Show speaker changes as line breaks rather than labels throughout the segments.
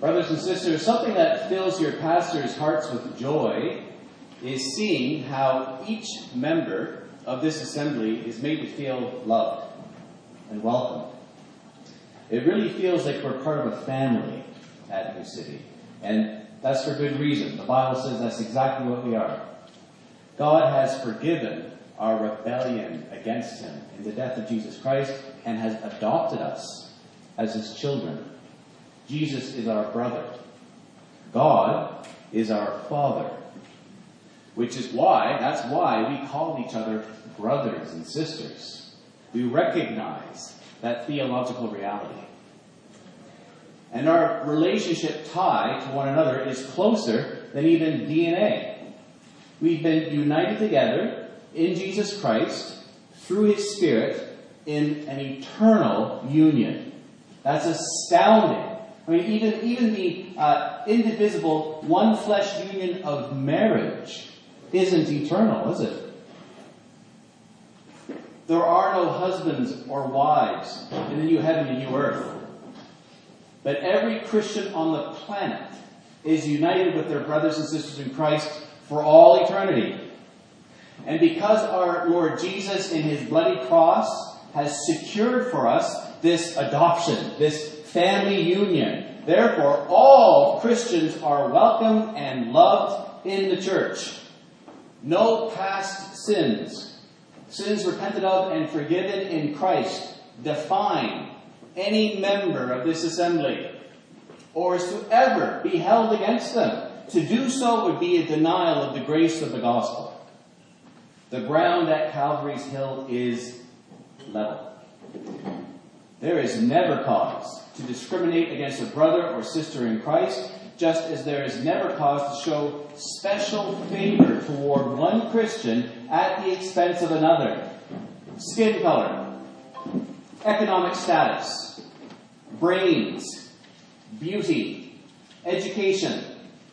Brothers and sisters, something that fills your pastor's hearts with joy is seeing how each member of this assembly is made to feel loved and welcomed. It really feels like we're part of a family at New City. And that's for good reason. The Bible says that's exactly what we are. God has forgiven our rebellion against Him in the death of Jesus Christ and has adopted us as His children. Jesus is our brother. God is our Father. Which is why, that's why we call each other brothers and sisters. We recognize that theological reality. And our relationship tie to one another is closer than even DNA. We've been united together in Jesus Christ through His Spirit in an eternal union. That's astounding. I mean, even, even the uh, indivisible one flesh union of marriage isn't eternal, is it? There are no husbands or wives in the new heaven and new earth. But every Christian on the planet is united with their brothers and sisters in Christ for all eternity. And because our Lord Jesus in his bloody cross has secured for us this adoption, this family union, therefore all Christians are welcome and loved in the church. No past sins, sins repented of and forgiven in Christ, define any member of this assembly, or is to ever be held against them. To do so would be a denial of the grace of the gospel. The ground at Calvary's Hill is level. There is never cause to discriminate against a brother or sister in Christ, just as there is never cause to show special favor toward one Christian at the expense of another. Skin color, economic status, brains, beauty, education,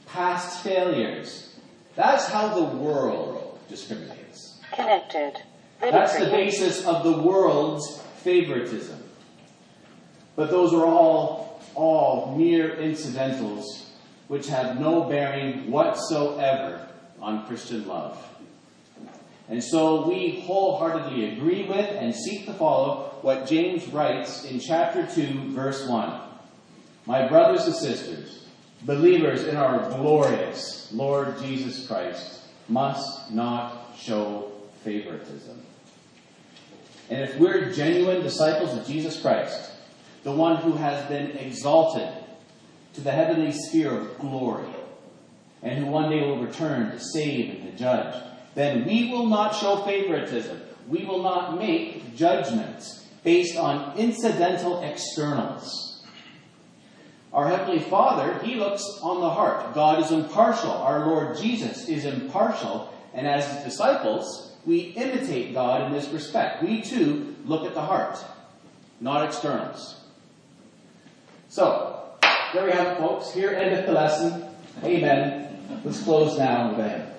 past failures. That's how the world discriminates.
Connected.
That's the basis of the world's favoritism. But those are all, all mere incidentals which have no bearing whatsoever on Christian love. And so we wholeheartedly agree with and seek to follow what James writes in chapter 2, verse 1. My brothers and sisters, believers in our glorious Lord Jesus Christ, must not show favoritism. And if we're genuine disciples of Jesus Christ, the one who has been exalted to the heavenly sphere of glory, and who one day will return to save and to judge, then we will not show favoritism. We will not make judgments based on incidental externals. Our Heavenly Father, He looks on the heart. God is impartial. Our Lord Jesus is impartial. And as His disciples, we imitate God in this respect. We too look at the heart, not externals. So, there we have it, folks. Here endeth the lesson. Amen. Let's close now with a.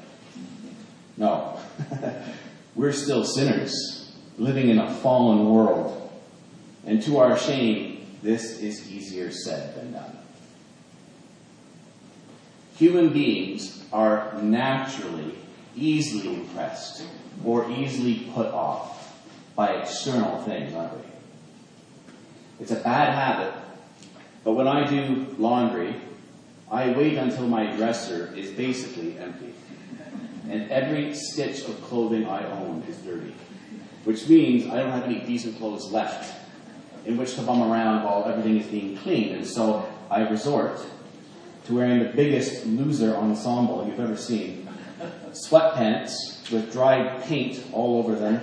No. We're still sinners, living in a fallen world. And to our shame, this is easier said than done. Human beings are naturally easily impressed or easily put off by external things, aren't we? It's a bad habit, but when I do laundry, I wait until my dresser is basically empty. And every stitch of clothing I own is dirty. Which means I don't have any decent clothes left in which to bum around while everything is being cleaned. And so I resort to wearing the biggest loser ensemble you've ever seen. Sweatpants with dried paint all over them,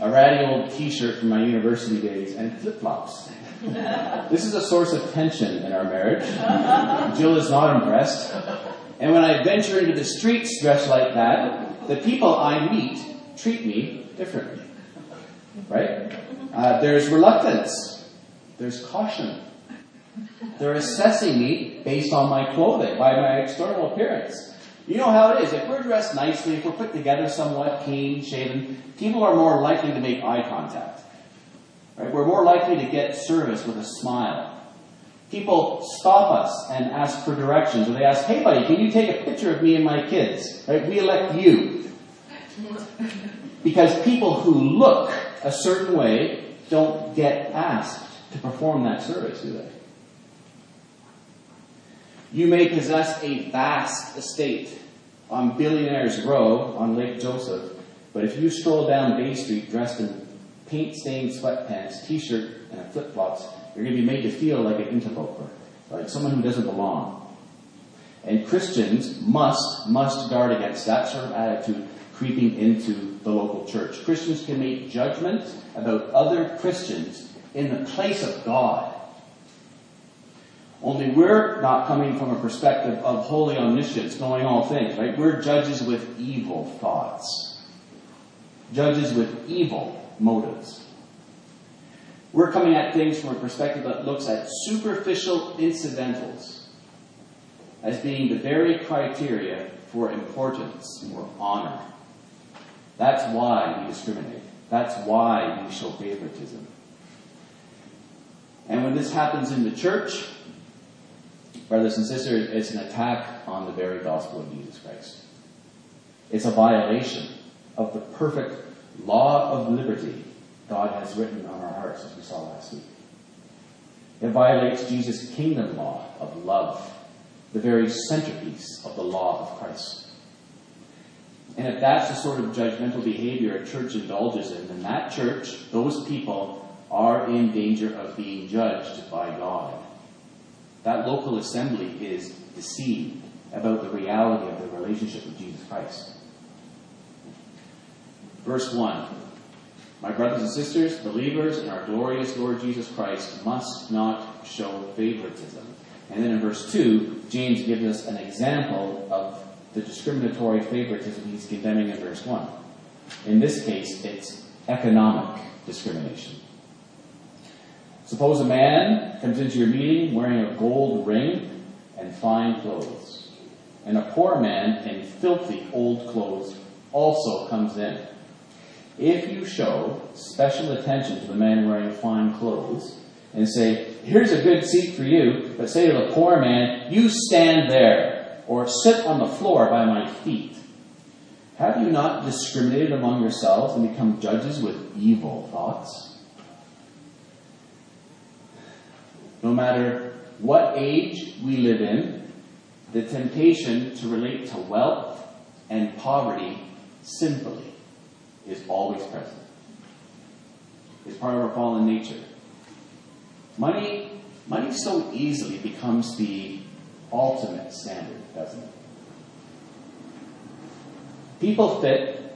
a ratty old t-shirt from my university days, and flip-flops. This is a source of tension in our marriage. Jill is not impressed. And when I venture into the streets dressed like that, the people I meet treat me differently. Right? Uh, there's reluctance. There's caution. They're assessing me based on my clothing, by my external appearance. You know how it is. If we're dressed nicely, if we're put together somewhat, clean, shaven, people are more likely to make eye contact. Right? We're more likely to get service with a smile. People stop us and ask for directions, or they ask, hey buddy, can you take a picture of me and my kids? Right? We elect you. Because people who look a certain way don't get asked to perform that service, do they? You may possess a vast estate on Billionaires Row on Lake Joseph, but if you stroll down Bay Street dressed in paint stained sweatpants, t shirt, and flip flops, you're going to be made to feel like an interloper, like someone who doesn't belong. And Christians must, must guard against that sort of attitude creeping into the local church. Christians can make judgments about other Christians in the place of God. Only we're not coming from a perspective of holy omniscience, knowing all things, right? We're judges with evil thoughts. Judges with evil motives. We're coming at things from a perspective that looks at superficial incidentals as being the very criteria for importance or honor. That's why we discriminate. That's why we show favoritism. And when this happens in the church, brothers and sisters, it's an attack on the very gospel of Jesus Christ. It's a violation of the perfect law of liberty God has written on our hearts, as we saw last week. It violates Jesus' kingdom law of love, the very centerpiece of the law of Christ. And if that's the sort of judgmental behavior a church indulges in, then that church, those people, are in danger of being judged by God. That local assembly is deceived about the reality of the relationship with Jesus Christ. Verse 1 my brothers and sisters, believers in our glorious Lord Jesus Christ must not show favoritism. And then in verse 2, James gives us an example of the discriminatory favoritism he's condemning in verse 1. In this case, it's economic discrimination. Suppose a man comes into your meeting wearing a gold ring and fine clothes, and a poor man in filthy old clothes also comes in. If you show special attention to the man wearing fine clothes and say, here's a good seat for you, but say to the poor man, you stand there or sit on the floor by my feet, have you not discriminated among yourselves and become judges with evil thoughts? No matter what age we live in, the temptation to relate to wealth and poverty sinfully is always present. It's part of our fallen nature. Money, money so easily becomes the ultimate standard, doesn't it? People fit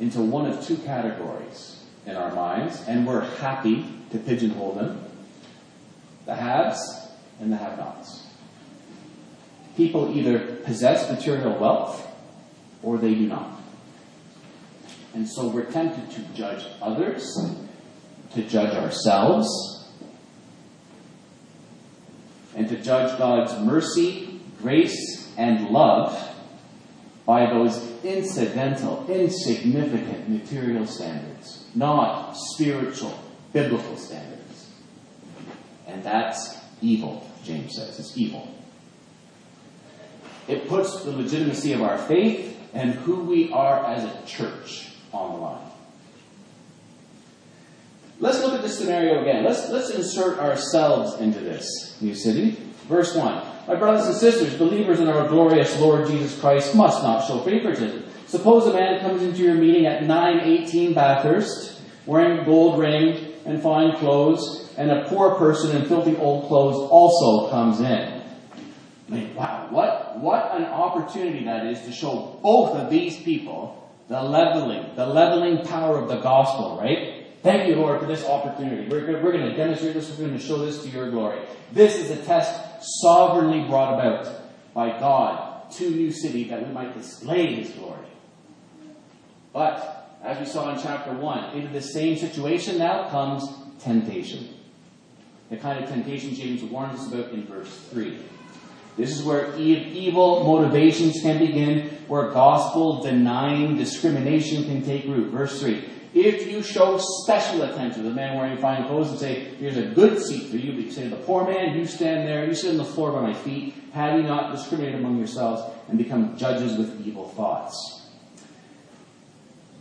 into one of two categories in our minds, and we're happy to pigeonhole them the haves and the have nots. People either possess material wealth or they do not. And so we're tempted to judge others, to judge ourselves, and to judge God's mercy, grace, and love by those incidental, insignificant material standards, not spiritual, biblical standards. And that's evil, James says. It's evil. It puts the legitimacy of our faith and who we are as a church on the line. Let's look at this scenario again. Let's, let's insert ourselves into this new city. Verse 1. My brothers and sisters, believers in our glorious Lord Jesus Christ must not show favoritism. Suppose a man comes into your meeting at 918 Bathurst, wearing gold ring and fine clothes, and a poor person in filthy old clothes also comes in. I mean, wow, what, what an opportunity that is to show both of these people the leveling, the leveling power of the gospel, right? Thank you, Lord, for this opportunity. We're, we're going to demonstrate this. We're going to show this to your glory. This is a test sovereignly brought about by God to New City that we might display His glory. But, as we saw in chapter 1, into the same situation now comes temptation. The kind of temptation James warns us about in verse 3. This is where evil motivations can begin, where gospel denying discrimination can take root. Verse 3 If you show special attention to the man wearing fine clothes and say, here's a good seat for you, but you say to the poor man, you stand there, you sit on the floor by my feet, have you not discriminated among yourselves and become judges with evil thoughts?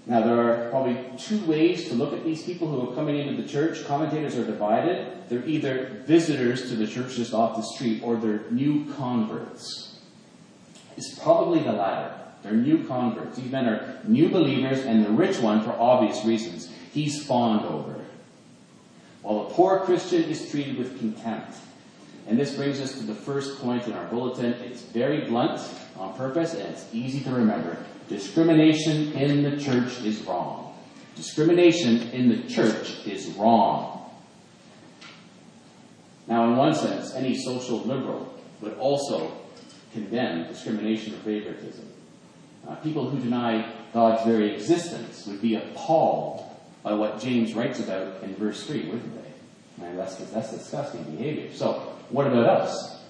Now, there are probably two ways to look at these people who are coming into the church. Commentators are divided. They're either visitors to the church just off the street or they're new converts. It's probably the latter. They're new converts. These men are new believers, and the rich one, for obvious reasons, he's fawned over. While the poor Christian is treated with contempt. And this brings us to the first point in our bulletin. It's very blunt on purpose, and it's easy to remember. Discrimination in the church is wrong. Discrimination in the church is wrong. Now, in one sense, any social liberal would also condemn discrimination or favoritism. Uh, people who deny God's very existence would be appalled by what James writes about in verse 3, wouldn't they? Man, that's, that's disgusting behavior. So, what about us?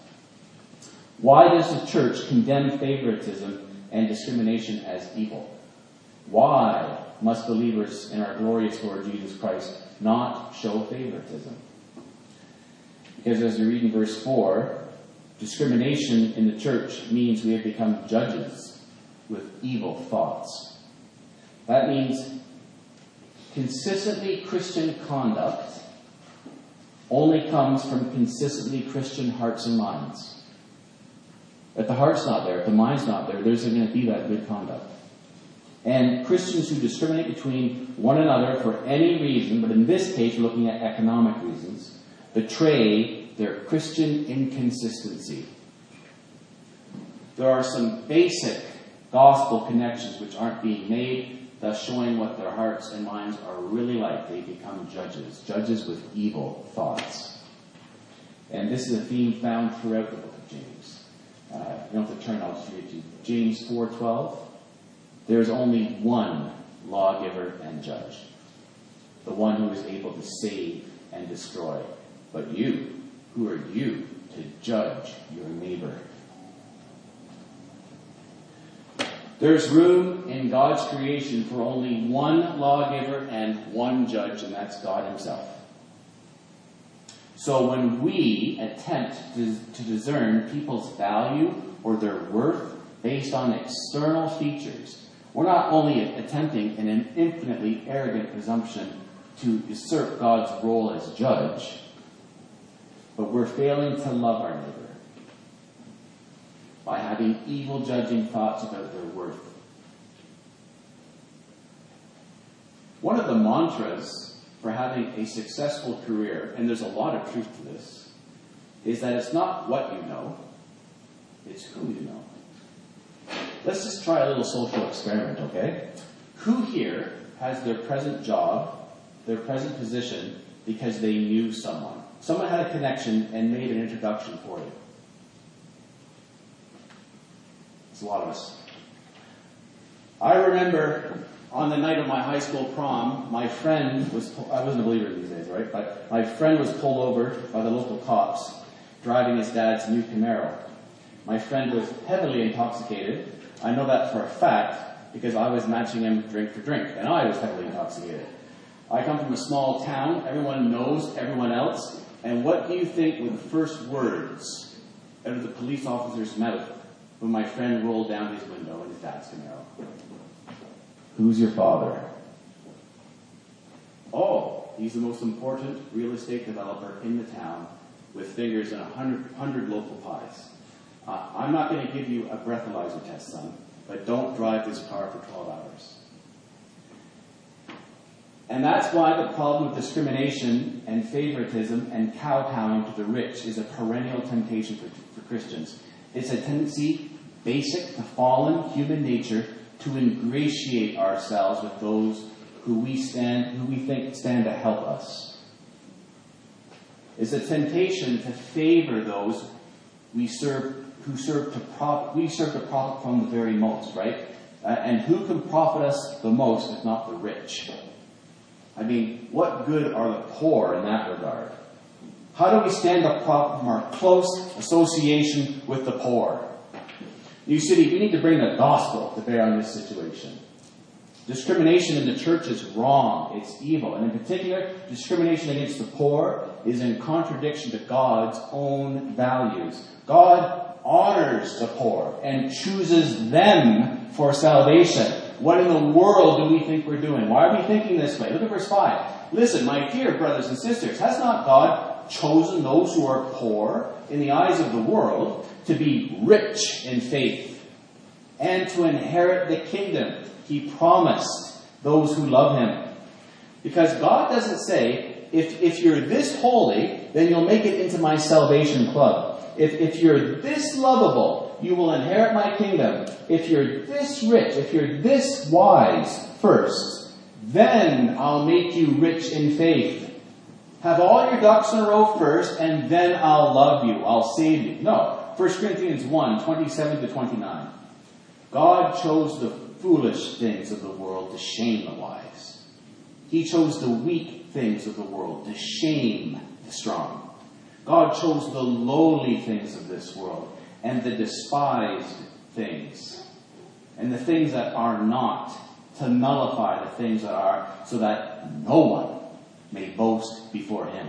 Why does the church condemn favoritism and discrimination as evil? Why must believers in our glorious Lord Jesus Christ not show favoritism? Because as we read in verse 4, discrimination in the church means we have become judges with evil thoughts. That means consistently Christian conduct only comes from consistently Christian hearts and minds. If the heart's not there, if the mind's not there, there's going to be that good conduct. And Christians who discriminate between one another for any reason, but in this case we're looking at economic reasons, betray their Christian inconsistency. There are some basic gospel connections which aren't being made, thus showing what their hearts and minds are really like. They become judges, judges with evil thoughts. And this is a theme found throughout the book. Uh, you don't have to turn, I'll just read you. James 4.12, there's only one lawgiver and judge, the one who is able to save and destroy. But you, who are you to judge your neighbor? There's room in God's creation for only one lawgiver and one judge, and that's God Himself. So when we attempt to, to discern people's value or their worth based on external features, we're not only attempting in an infinitely arrogant presumption to usurp God's role as judge, but we're failing to love our neighbor by having evil judging thoughts about their worth. One of the mantras for having a successful career, and there's a lot of truth to this, is that it's not what you know, it's who you know. Let's just try a little social experiment, okay? Who here has their present job, their present position, because they knew someone? Someone had a connection and made an introduction for you. It's a lot of us. I remember on the night of my high school prom, my friend was, I wasn't a believer these days, right? But my friend was pulled over by the local cops driving his dad's new Camaro. My friend was heavily intoxicated. I know that for a fact because I was matching him drink for drink, and I was heavily intoxicated. I come from a small town. Everyone knows everyone else. And what do you think were the first words out of the police officer's mouth when my friend rolled down his window in his dad's Camaro? Who's your father? Oh, he's the most important real estate developer in the town with fingers in a hundred, hundred local pies. Uh, I'm not going to give you a breathalyzer test, son, but don't drive this car for 12 hours. And that's why the problem of discrimination and favoritism and kowtowing to the rich is a perennial temptation for, for Christians. It's a tendency basic to fallen human nature to ingratiate ourselves with those who we stand, who we think stand to help us. It's a temptation to favor those we serve, who serve to profit, we serve to profit from the very most, right? Uh, and who can profit us the most if not the rich? I mean, what good are the poor in that regard? How do we stand to profit from our close association with the poor? New City, we need to bring the gospel to bear on this situation. Discrimination in the church is wrong. It's evil. And in particular, discrimination against the poor is in contradiction to God's own values. God honors the poor and chooses them for salvation. What in the world do we think we're doing? Why are we thinking this way? Look at verse 5. Listen, my dear brothers and sisters, has not God chosen those who are poor in the eyes of the world to be rich in faith and to inherit the kingdom he promised those who love him? Because God doesn't say, if, if you're this holy, then you'll make it into my salvation club. If, if you're this lovable, you will inherit my kingdom. If you're this rich, if you're this wise first, then I'll make you rich in faith. Have all your ducks in a row first, and then I'll love you. I'll save you. No. 1 Corinthians 1, 27 to 29. God chose the foolish things of the world to shame the wise. He chose the weak things of the world to shame the strong. God chose the lowly things of this world and the despised things, and the things that are not, to nullify the things that are, so that no one may boast before him.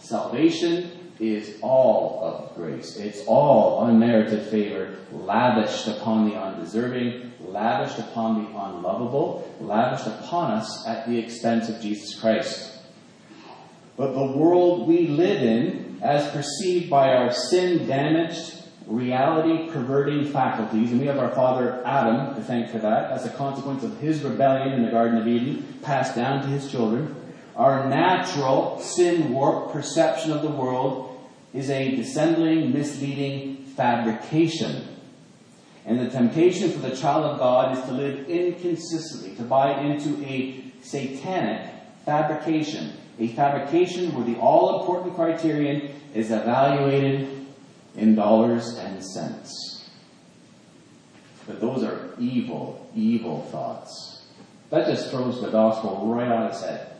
Salvation is all of grace. It's all unmerited favor, lavished upon the undeserving, lavished upon the unlovable, lavished upon us at the expense of Jesus Christ. But the world we live in as perceived by our sin damaged, reality perverting faculties, and we have our father Adam to thank for that, as a consequence of his rebellion in the Garden of Eden, passed down to his children. Our natural, sin warped perception of the world is a dissembling, misleading fabrication. And the temptation for the child of God is to live inconsistently, to buy into a satanic fabrication a fabrication where the all important criterion is evaluated in dollars and cents. But those are evil, evil thoughts. That just throws the gospel right on its head.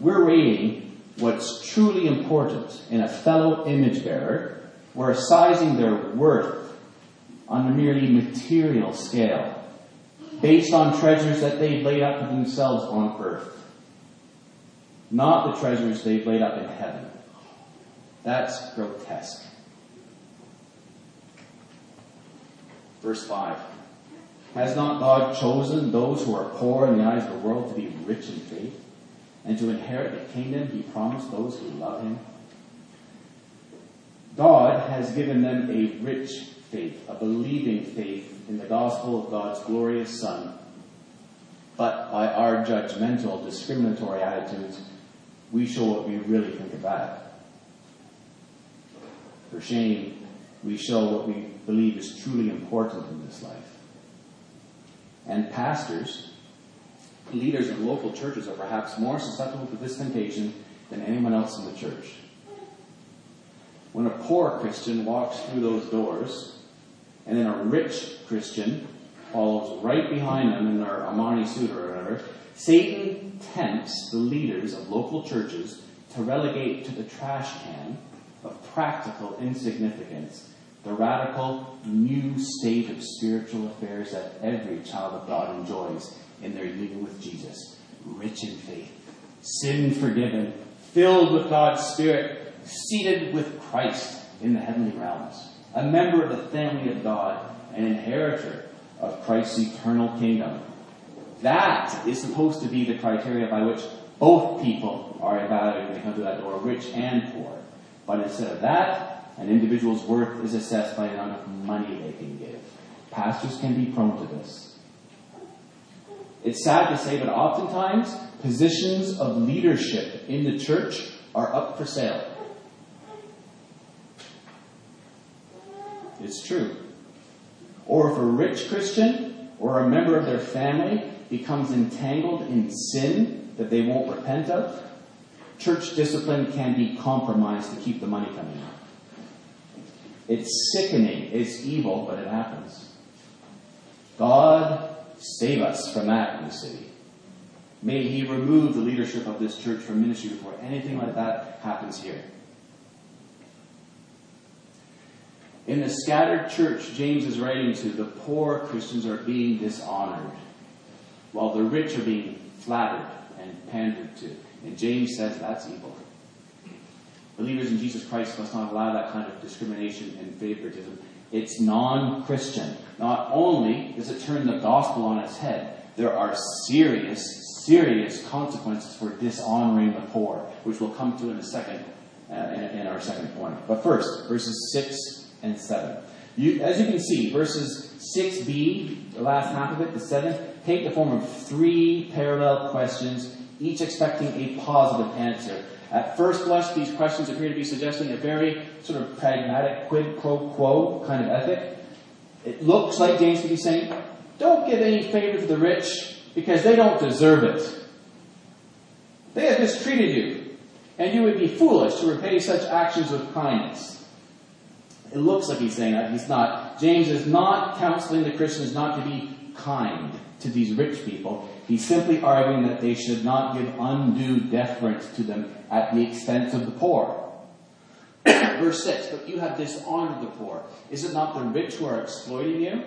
We're rating what's truly important in a fellow image bearer. We're sizing their worth on a merely material scale based on treasures that they've laid up for themselves on earth not the treasures they've laid up in heaven. That's grotesque. Verse 5. Has not God chosen those who are poor in the eyes of the world to be rich in faith and to inherit the kingdom he promised those who love him? God has given them a rich faith, a believing faith in the gospel of God's glorious Son. But by our judgmental, discriminatory attitudes, we show what we really think of that. For shame, we show what we believe is truly important in this life. And pastors, leaders in local churches are perhaps more susceptible to this temptation than anyone else in the church. When a poor Christian walks through those doors, and then a rich Christian follows right behind them in their Armani suit or whatever, Satan tempts the leaders of local churches to relegate to the trash can of practical insignificance the radical new state of spiritual affairs that every child of God enjoys in their union with Jesus. Rich in faith, sin forgiven, filled with God's Spirit, seated with Christ in the heavenly realms, a member of the family of God, an inheritor of Christ's eternal kingdom. That is supposed to be the criteria by which both people are evaluated when they come to that door, rich and poor. But instead of that, an individual's worth is assessed by the amount of money they can give. Pastors can be prone to this. It's sad to say, but oftentimes positions of leadership in the church are up for sale. It's true. Or if a rich Christian or a member of their family becomes entangled in sin that they won't repent of, church discipline can be compromised to keep the money coming in. It's sickening, it's evil, but it happens. God save us from that in the city. May He remove the leadership of this church from ministry before anything like that happens here. In the scattered church James is writing to, the poor Christians are being dishonored, while the rich are being flattered and pandered to. And James says that's evil. Believers in Jesus Christ must not allow that kind of discrimination and favoritism. It's non Christian. Not only does it turn the gospel on its head, there are serious, serious consequences for dishonoring the poor, which we'll come to in a second, uh, in, in, our second point. But first, verses 6 and 7. You, as you can see, verses 6b, the last half of it, the 7, take the form of three parallel questions, each expecting a positive answer. At first blush, these questions appear to be suggesting a very sort of pragmatic quid pro quo kind of ethic. It looks like James could be saying, don't give any favor to the rich because they don't deserve it. They have mistreated you, and you would be foolish to repay such actions with kindness. It looks like he's saying that. He's not. James is not counseling the Christians not to be kind to these rich people. He's simply arguing that they should not give undue deference to them at the expense of the poor. Verse 6, but you have dishonored the poor. Is it not the rich who are exploiting you?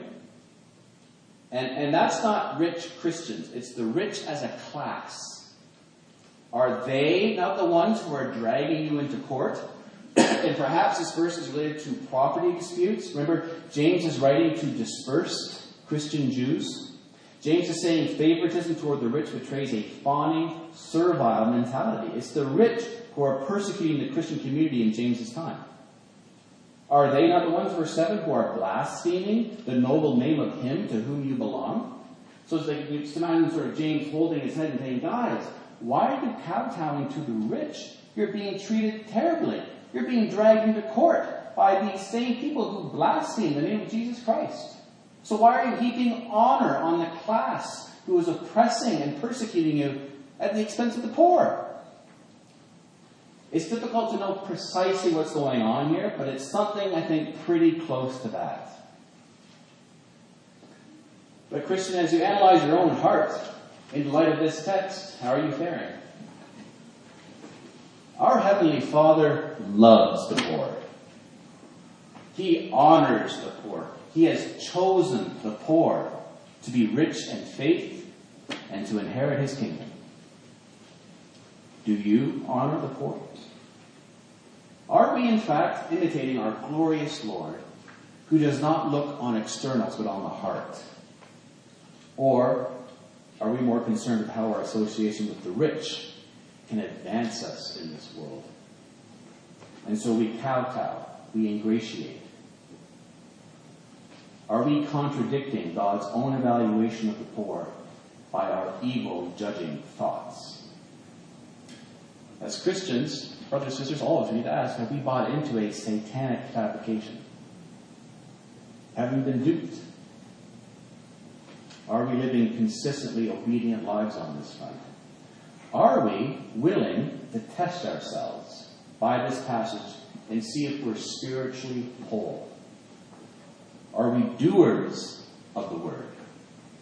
And, and that's not rich Christians, it's the rich as a class. Are they not the ones who are dragging you into court? and perhaps this verse is related to property disputes. Remember, James is writing to dispersed Christian Jews. James is saying favoritism toward the rich betrays a fawning, servile mentality. It's the rich who are persecuting the Christian community in James's time. Are they not the ones, verse 7, who are blaspheming the noble name of him to whom you belong? So it's like it's imagine sort of James holding his head and saying, Guys, why are you kowtowing to the rich? You're being treated terribly. You're being dragged into court by these same people who blaspheme the name of Jesus Christ. So why are you heaping honor on the class who is oppressing and persecuting you at the expense of the poor? It's difficult to know precisely what's going on here, but it's something I think pretty close to that. But Christian, as you analyze your own heart in light of this text, how are you faring? Our Heavenly Father loves the poor. He honors the poor. He has chosen the poor to be rich in faith and to inherit His kingdom. Do you honor the poor? Are we in fact imitating our glorious Lord, who does not look on externals but on the heart? Or are we more concerned with how our association with the rich can advance us in this world? And so we kowtow, we ingratiate. Are we contradicting God's own evaluation of the poor by our evil judging thoughts? As Christians, brothers and sisters, all of us need to ask, have we bought into a satanic fabrication? Have we been duped? Are we living consistently obedient lives on this front? Are we willing to test ourselves by this passage and see if we're spiritually whole? Are we doers of the word?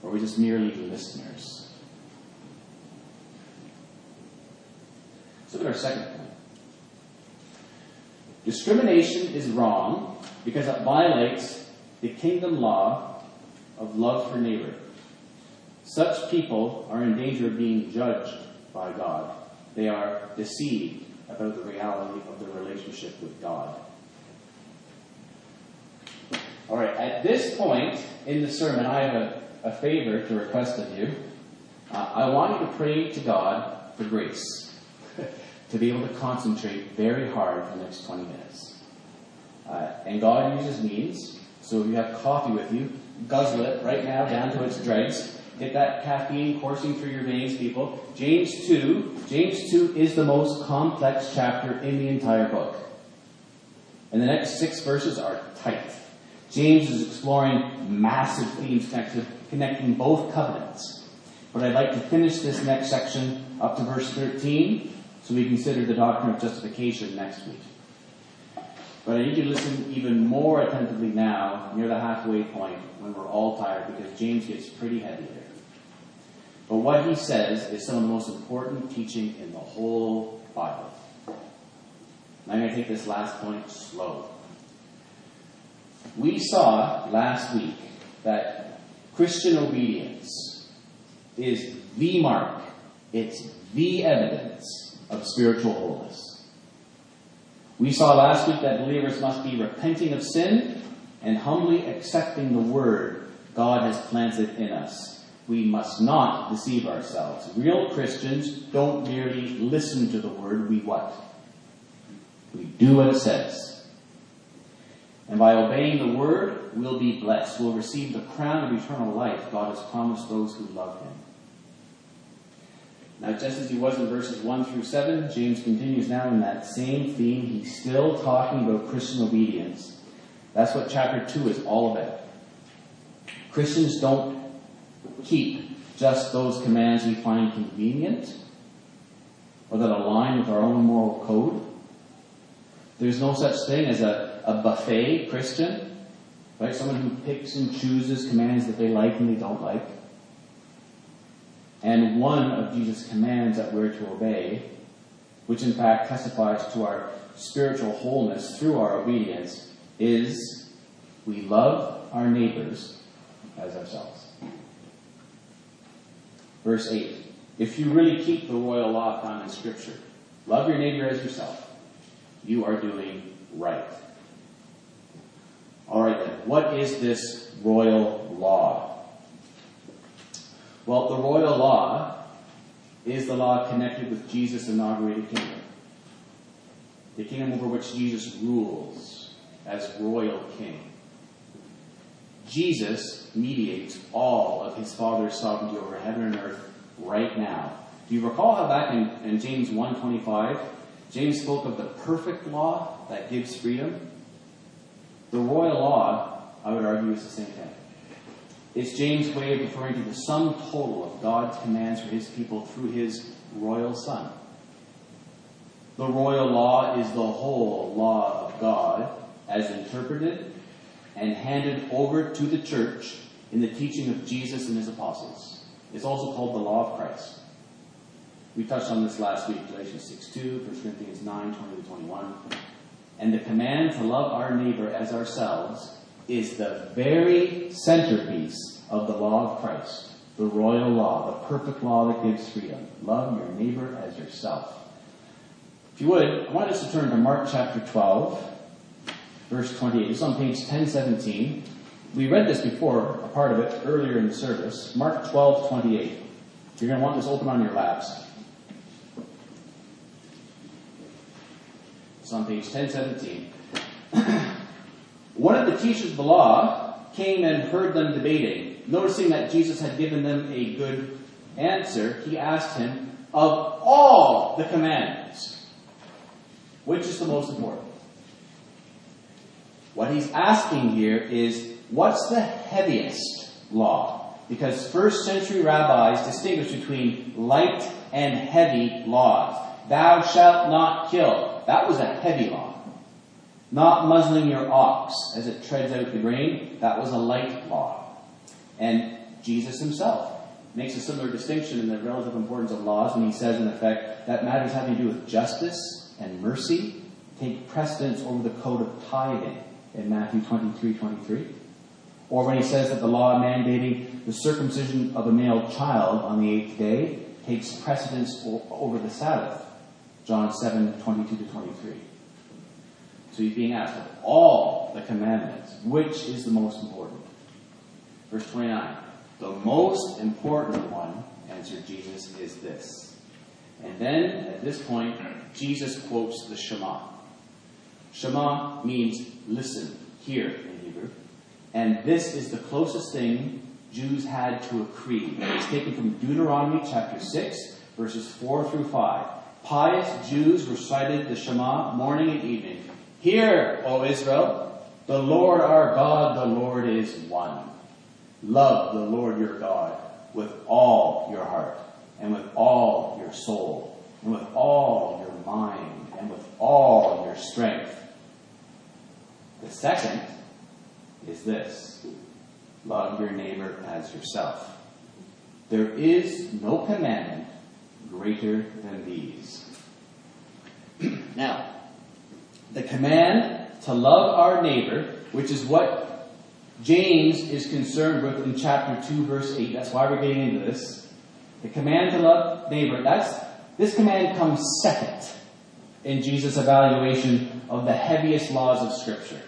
Or are we just merely listeners? Let's look at our second point. Discrimination is wrong because it violates the kingdom law of love for neighbor. Such people are in danger of being judged by God. They are deceived about the reality of their relationship with God. All right, at this point in the sermon, I have a, a favor to request of you. Uh, I want you to pray to God for grace to be able to concentrate very hard for the next 20 minutes. Uh, and God uses means, so if you have coffee with you, guzzle it right now down to its dregs. Get that caffeine coursing through your veins, people. James 2, James 2 is the most complex chapter in the entire book. And the next six verses are tight. James is exploring massive themes connecting both covenants. But I'd like to finish this next section up to verse 13 so we consider the doctrine of justification next week. But I need you to listen even more attentively now, near the halfway point, when we're all tired, because James gets pretty heavy there. But what he says is some of the most important teaching in the whole Bible. I'm going to take this last point slow. We saw last week that Christian obedience is the mark, it's the evidence of spiritual wholeness. We saw last week that believers must be repenting of sin and humbly accepting the word God has planted in us. We must not deceive ourselves. Real Christians don't merely listen to the word, we what? We do what it says. And by obeying the word, we'll be blessed. We'll receive the crown of eternal life God has promised those who love him. Now, just as he was in verses 1 through 7, James continues now in that same theme. He's still talking about Christian obedience. That's what chapter 2 is all about. Christians don't keep just those commands we find convenient or that align with our own moral code. There's no such thing as a, a buffet Christian, right? Someone who picks and chooses commands that they like and they don't like. And one of Jesus' commands that we're to obey, which in fact testifies to our spiritual wholeness through our obedience, is we love our neighbors as ourselves. Verse 8. If you really keep the royal law found in Scripture, love your neighbor as yourself, you are doing right. Alright then, what is this royal law? Well, the royal law is the law connected with Jesus' inaugurated kingdom. The kingdom over which Jesus rules as royal king. Jesus mediates all of his Father's sovereignty over heaven and earth right now. Do you recall how back in, in James 1.25, James spoke of the perfect law that gives freedom? The royal law, I would argue, is the same thing. It's James' way of referring to the sum total of God's commands for his people through his royal Son. The royal law is the whole law of God as interpreted and handed over to the church in the teaching of Jesus and his apostles. It's also called the law of Christ. We touched on this last week, Galatians 6 2, 1 Corinthians 9 20 to 21. And the command to love our neighbor as ourselves is the very centerpiece of the law of Christ, the royal law, the perfect law that gives freedom. Love your neighbor as yourself. If you would, I want us to turn to Mark chapter 12, verse 28. It's on page 1017. We read this before, a part of it, earlier in the service. Mark 12, 28. You're going to want this open on your laps. It's on page 1017. One of the teachers of the law came and heard them debating. Noticing that Jesus had given them a good answer, he asked him, Of all the commandments, which is the most important? What he's asking here is, what's the heaviest law? Because first century rabbis distinguished between light and heavy laws. Thou shalt not kill. That was a heavy law. Not muzzling your ox as it treads out the grain. That was a light law. And Jesus himself makes a similar distinction in the relative importance of laws when he says, in effect, that matters having to do with justice and mercy take precedence over the code of tithing in Matthew 23 23. Or when he says that the law mandating the circumcision of a male child on the eighth day takes precedence over the Sabbath, John 7 22 to 23. So he's being asked of all the commandments, which is the most important? Verse 29. The most important one, answered Jesus, is this. And then, at this point, Jesus quotes the Shema. Shema means listen, hear in Hebrew. And this is the closest thing Jews had to a creed. It's taken from Deuteronomy chapter 6, verses 4 through 5. Pious Jews recited the Shema morning and evening. Hear, O Israel, the Lord our God, the Lord is one. Love the Lord your God with all your heart, and with all your soul, and with all your mind, and with all your strength. The second is this love your neighbor as yourself. There is no commandment greater than these. now, the command to love our neighbor, which is what James is concerned with in chapter 2, verse 8. That's why we're getting into this. The command to love neighbor, that's, this command comes second in Jesus' evaluation of the heaviest laws of Scripture.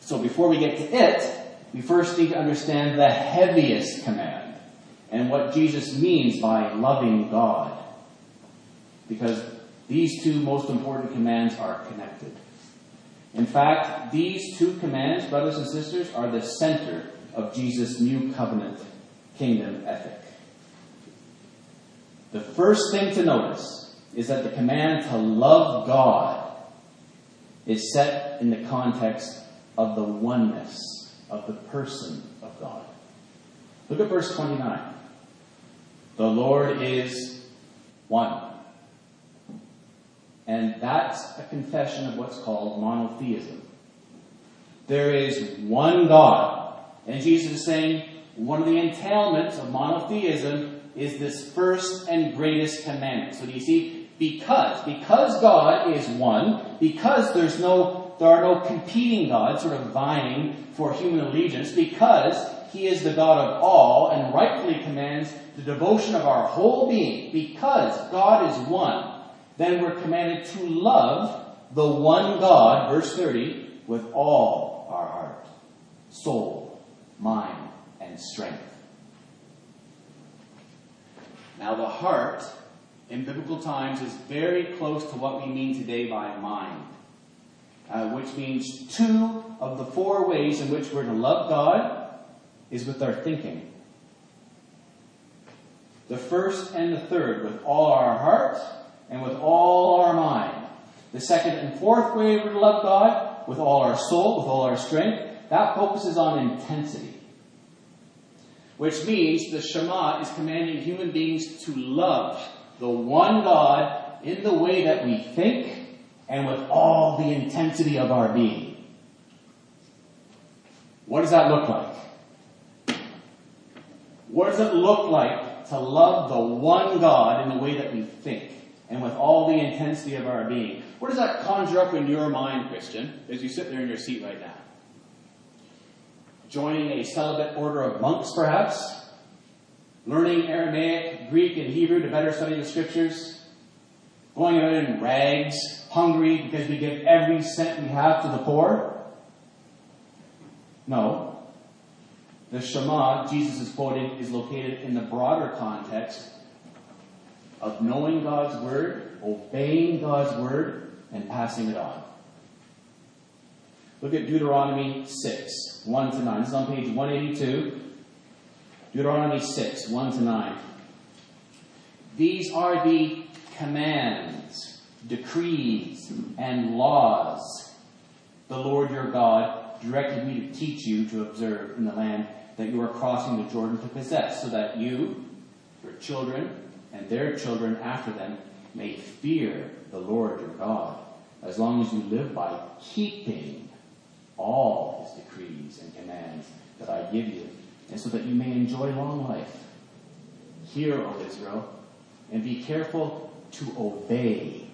So before we get to it, we first need to understand the heaviest command and what Jesus means by loving God. Because these two most important commands are connected. In fact, these two commands, brothers and sisters, are the center of Jesus' new covenant kingdom ethic. The first thing to notice is that the command to love God is set in the context of the oneness of the person of God. Look at verse 29. The Lord is one. And that's a confession of what's called monotheism. There is one God. And Jesus is saying one of the entailments of monotheism is this first and greatest commandment. So do you see? Because, because God is one, because there's no, there are no competing gods sort of vying for human allegiance, because He is the God of all and rightfully commands the devotion of our whole being, because God is one, then we're commanded to love the one God, verse 30, with all our heart, soul, mind, and strength. Now, the heart in biblical times is very close to what we mean today by mind, uh, which means two of the four ways in which we're to love God is with our thinking. The first and the third, with all our heart and with all our mind. The second and fourth way we're love God, with all our soul, with all our strength, that focuses on intensity. Which means the Shema is commanding human beings to love the one God in the way that we think and with all the intensity of our being. What does that look like? What does it look like to love the one God in the way that we think and with all the intensity of our being? What does that conjure up in your mind, Christian, as you sit there in your seat right now? Joining a celibate order of monks, perhaps? Learning Aramaic, Greek, and Hebrew to better study the scriptures? Going out in rags, hungry because we give every cent we have to the poor? No. The Shema Jesus is quoting is located in the broader context of knowing God's word, obeying God's word, and passing it on. Look at Deuteronomy 6, 1 to 9. This is on page 182. Deuteronomy 6, 1 to 9. These are the commands, decrees, and laws the Lord your God directed me to teach you to observe in the land that you are crossing the Jordan to possess, so that you, your children, and their children after them may fear the Lord your God, as long as you live by keeping all his decrees and commands that I give you, and so that you may enjoy long life. Hear, O Israel, and be careful to obey,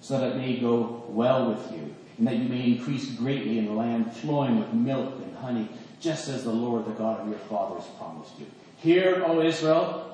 so that it may go well with you, and that you may increase greatly in the land flowing with milk and honey, just as the Lord, the God of your fathers, promised you. Hear, O Israel,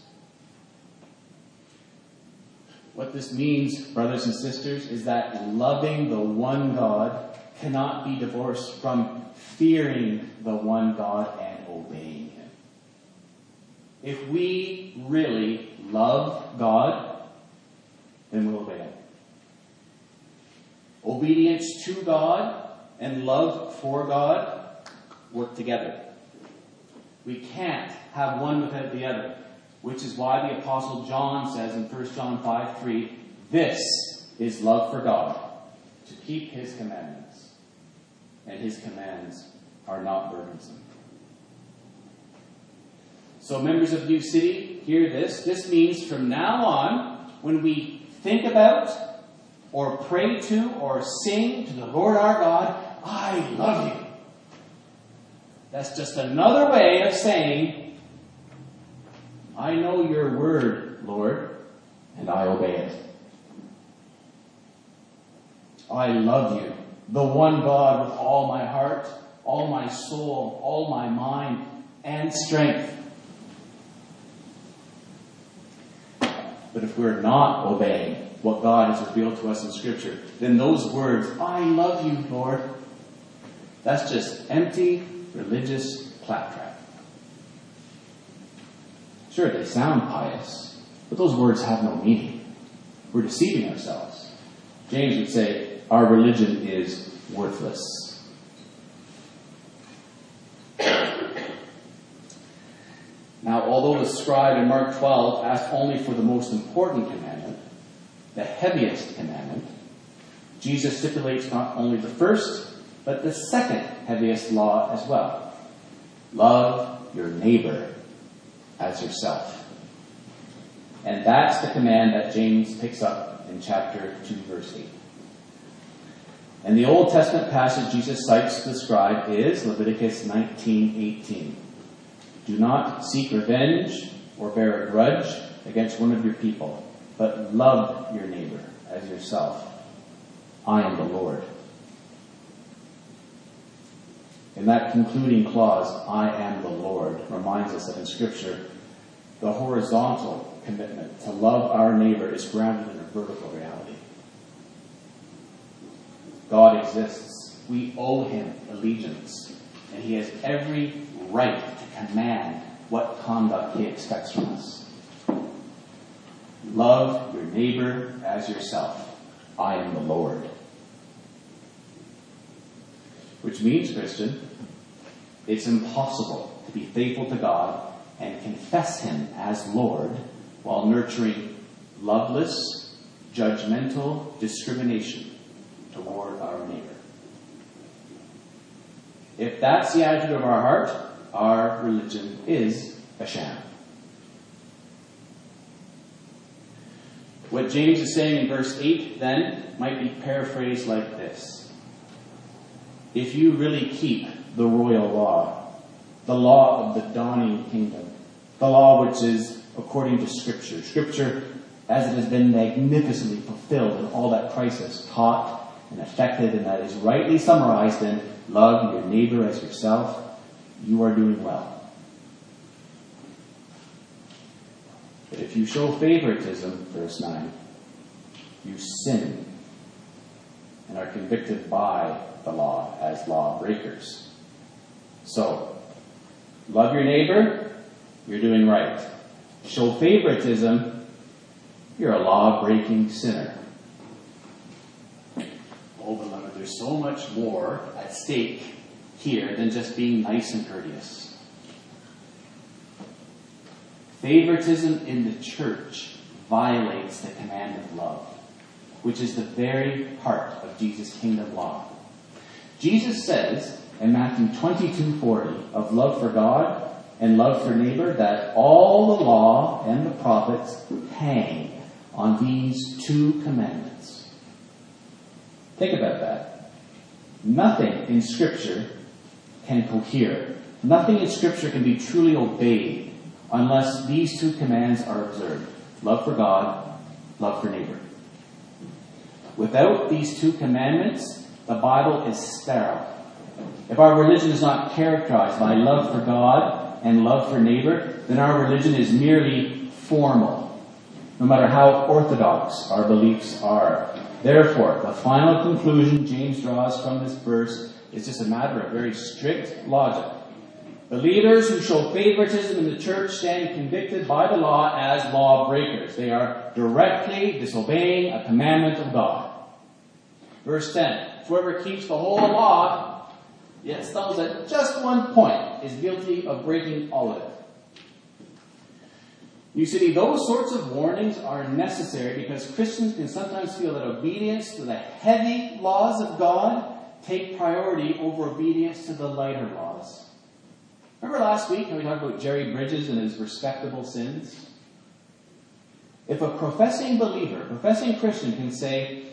What this means, brothers and sisters, is that loving the one God cannot be divorced from fearing the one God and obeying Him. If we really love God, then we'll obey Him. Obedience to God and love for God work together. We can't have one without the other, which is why the Apostle John says in 1 John 5 3, this is love for God, to keep his commandments. and his commands are not burdensome. So, members of New City, hear this. This means from now on, when we think about, or pray to, or sing to the Lord our God, I love you. That's just another way of saying, I know your word, Lord, and I obey it. I love you, the one God with all my heart, all my soul, all my mind, and strength. But if we're not obeying what God has revealed to us in Scripture, then those words, I love you, Lord, that's just empty religious claptrap. Sure, they sound pious, but those words have no meaning. We're deceiving ourselves. James would say, our religion is worthless. Now, although the scribe in Mark 12 asked only for the most important commandment, the heaviest commandment, Jesus stipulates not only the first, but the second heaviest law as well. Love your neighbor as yourself. And that's the command that James picks up in chapter 2, verse 8. And the Old Testament passage Jesus cites to the scribe is Leviticus 19:18. Do not seek revenge or bear a grudge against one of your people, but love your neighbor as yourself. I am the Lord. In that concluding clause, I am the Lord, reminds us that in Scripture, the horizontal commitment to love our neighbor is grounded in a vertical reality. God exists. We owe him allegiance. And he has every right to command what conduct he expects from us. Love your neighbor as yourself. I am the Lord. Which means, Christian, it's impossible to be faithful to God and confess Him as Lord while nurturing loveless, judgmental discrimination toward our neighbor. If that's the attitude of our heart, our religion is a sham. What James is saying in verse 8 then might be paraphrased like this If you really keep the royal law, the law of the dawning kingdom, the law which is according to Scripture, Scripture as it has been magnificently fulfilled in all that Christ has taught and effected, and that is rightly summarized in love your neighbor as yourself, you are doing well. But if you show favoritism, verse 9, you sin and are convicted by the law as lawbreakers. So, love your neighbor, you're doing right. Show favoritism, you're a law breaking sinner. Oh, beloved, there's so much more at stake here than just being nice and courteous. Favoritism in the church violates the command of love, which is the very heart of Jesus' kingdom law. Jesus says in Matthew 22:40 of love for God and love for neighbor that all the law and the prophets hang on these two commandments. Think about that. Nothing in Scripture can cohere. Nothing in Scripture can be truly obeyed unless these two commands are observed love for God, love for neighbor. Without these two commandments, the Bible is sterile. If our religion is not characterized by love for God and love for neighbor, then our religion is merely formal, no matter how orthodox our beliefs are. Therefore, the final conclusion James draws from this verse is just a matter of very strict logic. Believers who show favoritism in the church stand convicted by the law as lawbreakers. They are directly disobeying a commandment of God. Verse 10 Whoever keeps the whole law, yet stumbles at just one point, is guilty of breaking all of it. You see, those sorts of warnings are necessary because Christians can sometimes feel that obedience to the heavy laws of God take priority over obedience to the lighter laws. Remember last week when we talked about Jerry Bridges and his respectable sins? If a professing believer, professing Christian can say,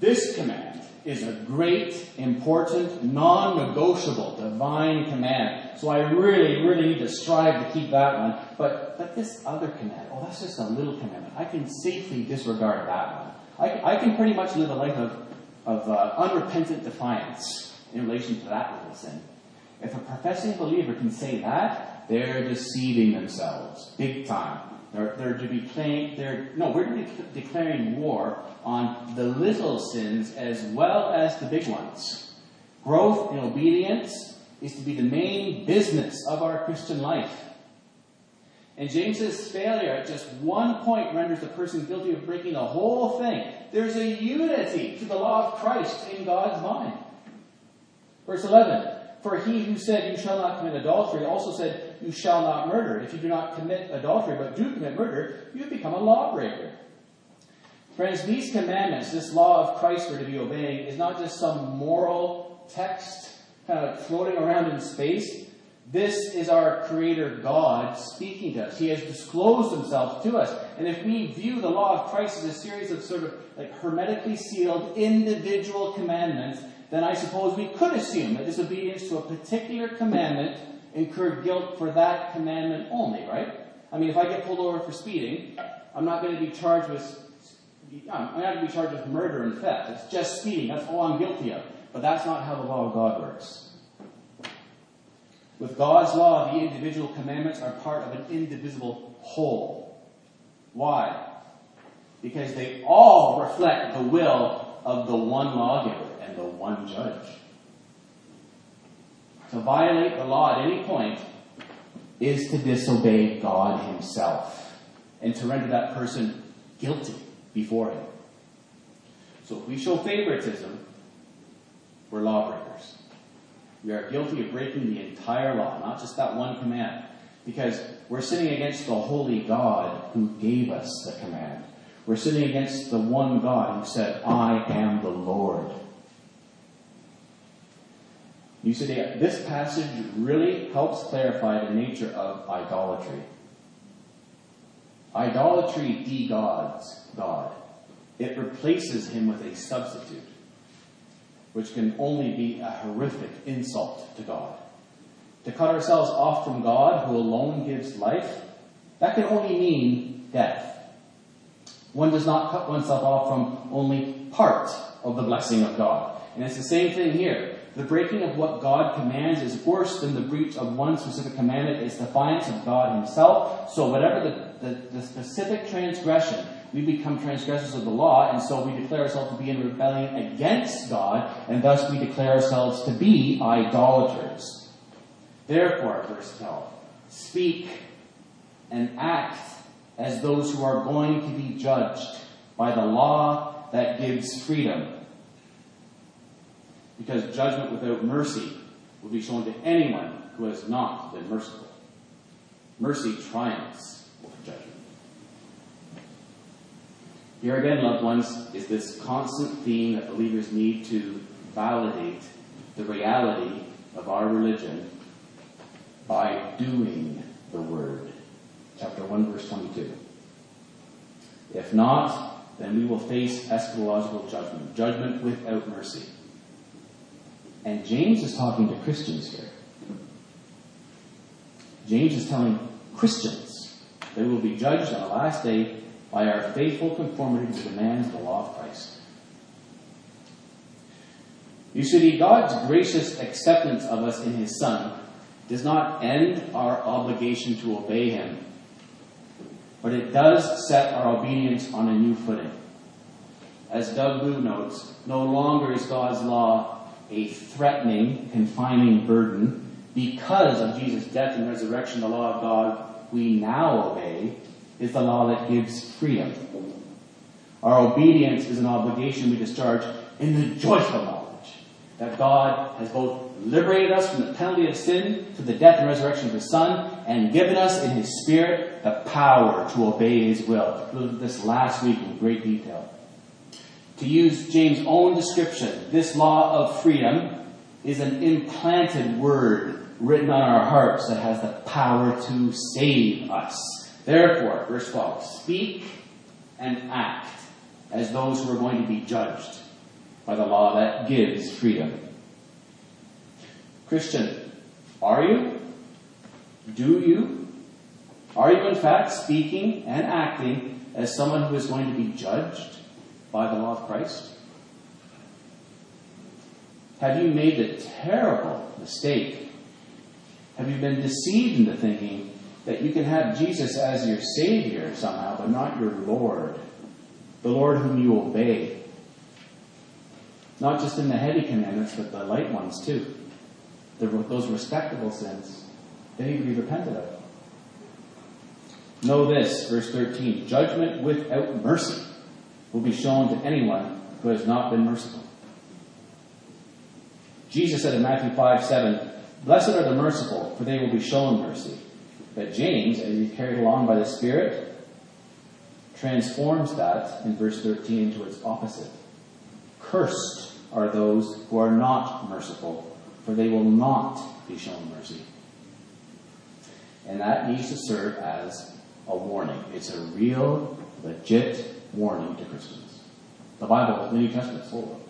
this command is a great, important, non-negotiable, divine command. So I really, really need to strive to keep that one. But, but this other command, oh, that's just a little commandment. I can safely disregard that one. I, I can pretty much live a life of, of uh, unrepentant defiance in relation to that little sin. If a professing believer can say that, they're deceiving themselves big time. They're, to be playing, they're, no, we're to be declaring war on the little sins as well as the big ones. Growth in obedience is to be the main business of our Christian life. And James's failure at just one point renders the person guilty of breaking the whole thing. There's a unity to the law of Christ in God's mind. Verse 11 For he who said, You shall not commit adultery, also said, You shall not murder. If you do not commit adultery, but do commit murder, you have become a lawbreaker. Friends, these commandments, this law of Christ we're to be obeying, is not just some moral text kind of floating around in space. This is our Creator God speaking to us. He has disclosed Himself to us. And if we view the law of Christ as a series of sort of like hermetically sealed individual commandments, then I suppose we could assume that disobedience to a particular commandment incurred guilt for that commandment only, right? I mean, if I get pulled over for speeding, I'm not going to be charged with I'm not going to be charged with murder and theft. It's just speeding. That's all I'm guilty of. But that's not how the law of God works. With God's law, the individual commandments are part of an indivisible whole. Why? Because they all reflect the will of the one lawgiver and the one judge. To violate the law at any point is to disobey God Himself and to render that person guilty before Him. So if we show favoritism, we're lawbreakers. We are guilty of breaking the entire law, not just that one command. Because we're sinning against the holy God who gave us the command. We're sinning against the one God who said, I am the Lord. You see, this passage really helps clarify the nature of idolatry. Idolatry de-gods God. It replaces him with a substitute which can only be a horrific insult to God. To cut ourselves off from God, who alone gives life, that can only mean death. One does not cut oneself off from only part of the blessing of God. And it's the same thing here. The breaking of what God commands is worse than the breach of one specific commandment. It's defiance of God Himself. So whatever the, the, the specific transgression, we become transgressors of the law, and so we declare ourselves to be in rebellion against God, and thus we declare ourselves to be idolaters. Therefore, verse 12, speak and act as those who are going to be judged by the law that gives freedom. Because judgment without mercy will be shown to anyone who has not been merciful. Mercy triumphs over judgment. Here again, loved ones, is this constant theme that believers need to validate the reality of our religion by doing the word. Chapter 1, verse 22. If not, then we will face eschatological judgment, judgment without mercy. And James is talking to Christians here. James is telling Christians they will be judged on the last day by our faithful conformity to the demands of the law of Christ. You see, God's gracious acceptance of us in His Son does not end our obligation to obey Him, but it does set our obedience on a new footing. As Doug Moo notes, no longer is God's law a threatening, confining burden. Because of Jesus' death and resurrection, the law of God we now obey is the law that gives freedom. Our obedience is an obligation we discharge in the joyful knowledge that God has both liberated us from the penalty of sin through the death and resurrection of His Son and given us in His Spirit the power to obey His will. We looked at this last week in great detail. To use James' own description, this law of freedom is an implanted word written on our hearts that has the power to save us. Therefore, verse 12, speak and act as those who are going to be judged by the law that gives freedom. Christian, are you? Do you? Are you in fact speaking and acting as someone who is going to be judged by the law of Christ? Have you made the terrible mistake? Have you been deceived into thinking that you can have Jesus as your Savior somehow, but not your Lord? The Lord whom you obey. Not just in the heavy commandments, but the light ones too. The, those respectable sins. They need to be repented of. Know this, verse 13 judgment without mercy will be shown to anyone who has not been merciful. Jesus said in Matthew 5 7, Blessed are the merciful, for they will be shown mercy. But James, as he's carried along by the Spirit, transforms that in verse 13 into its opposite. Cursed are those who are not merciful, for they will not be shown mercy. And that needs to serve as a warning. It's a real, legit warning to Christians. The Bible, the New Testament, full of.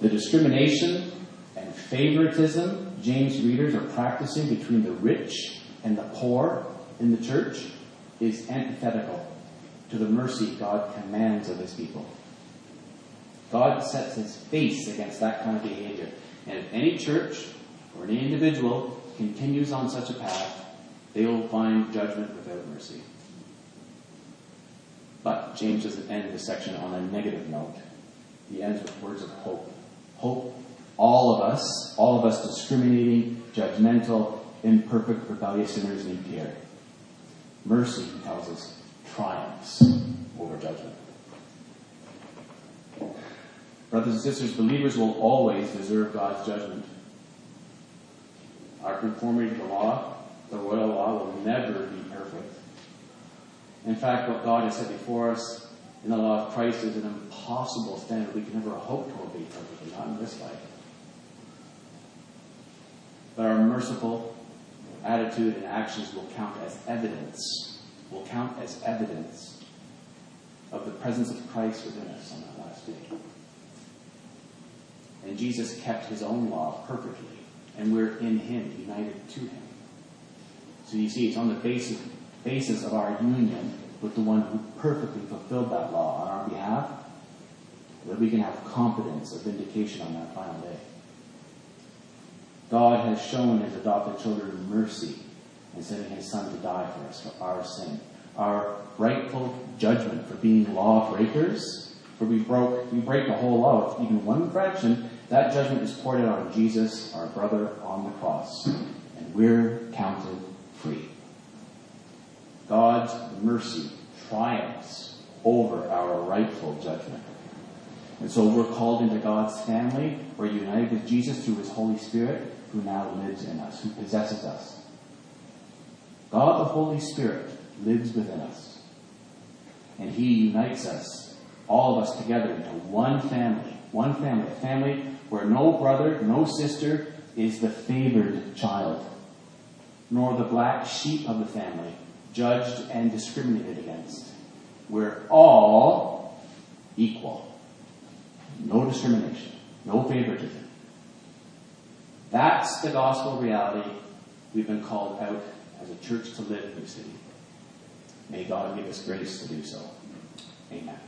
The discrimination and favoritism James readers are practicing between the rich and the poor in the church is antithetical to the mercy God commands of his people. God sets his face against that kind of behavior. And if any church or any individual continues on such a path, they will find judgment without mercy. But James doesn't end the section on a negative note. He ends with words of hope. Hope all of us, all of us discriminating, judgmental, imperfect, rebellious sinners need care. Mercy, he tells us, triumphs over judgment. Brothers and sisters, believers will always deserve God's judgment. Our conformity to the law, the royal law, will never be perfect. In fact, what God has set before us in the law of Christ is an impossible standard we can never hope to obey perfectly, not in this life. But our merciful attitude and actions will count as evidence, will count as evidence of the presence of Christ within us on that last day. And Jesus kept his own law perfectly, and we're in him, united to him. So you see, it's on the basis, basis of our union with the one who perfectly fulfilled that law on our behalf that we can have confidence of vindication on that final day. God has shown his adopted children mercy in sending his son to die for us, for our sin. Our rightful judgment for being law breakers, for we broke we break the whole law with even one fraction, that judgment is poured out on Jesus, our brother, on the cross. And we're counted free. God's mercy triumphs over our rightful judgment. And so we're called into God's family. We're united with Jesus through his Holy Spirit who now lives in us, who possesses us. God the Holy Spirit lives within us. And he unites us, all of us together, into one family. One family. A family where no brother, no sister is the favored child, nor the black sheep of the family, judged and discriminated against. We're all equal. No discrimination, no favoritism. That's the gospel reality we've been called out as a church to live in New City. May God give us grace to do so. Amen.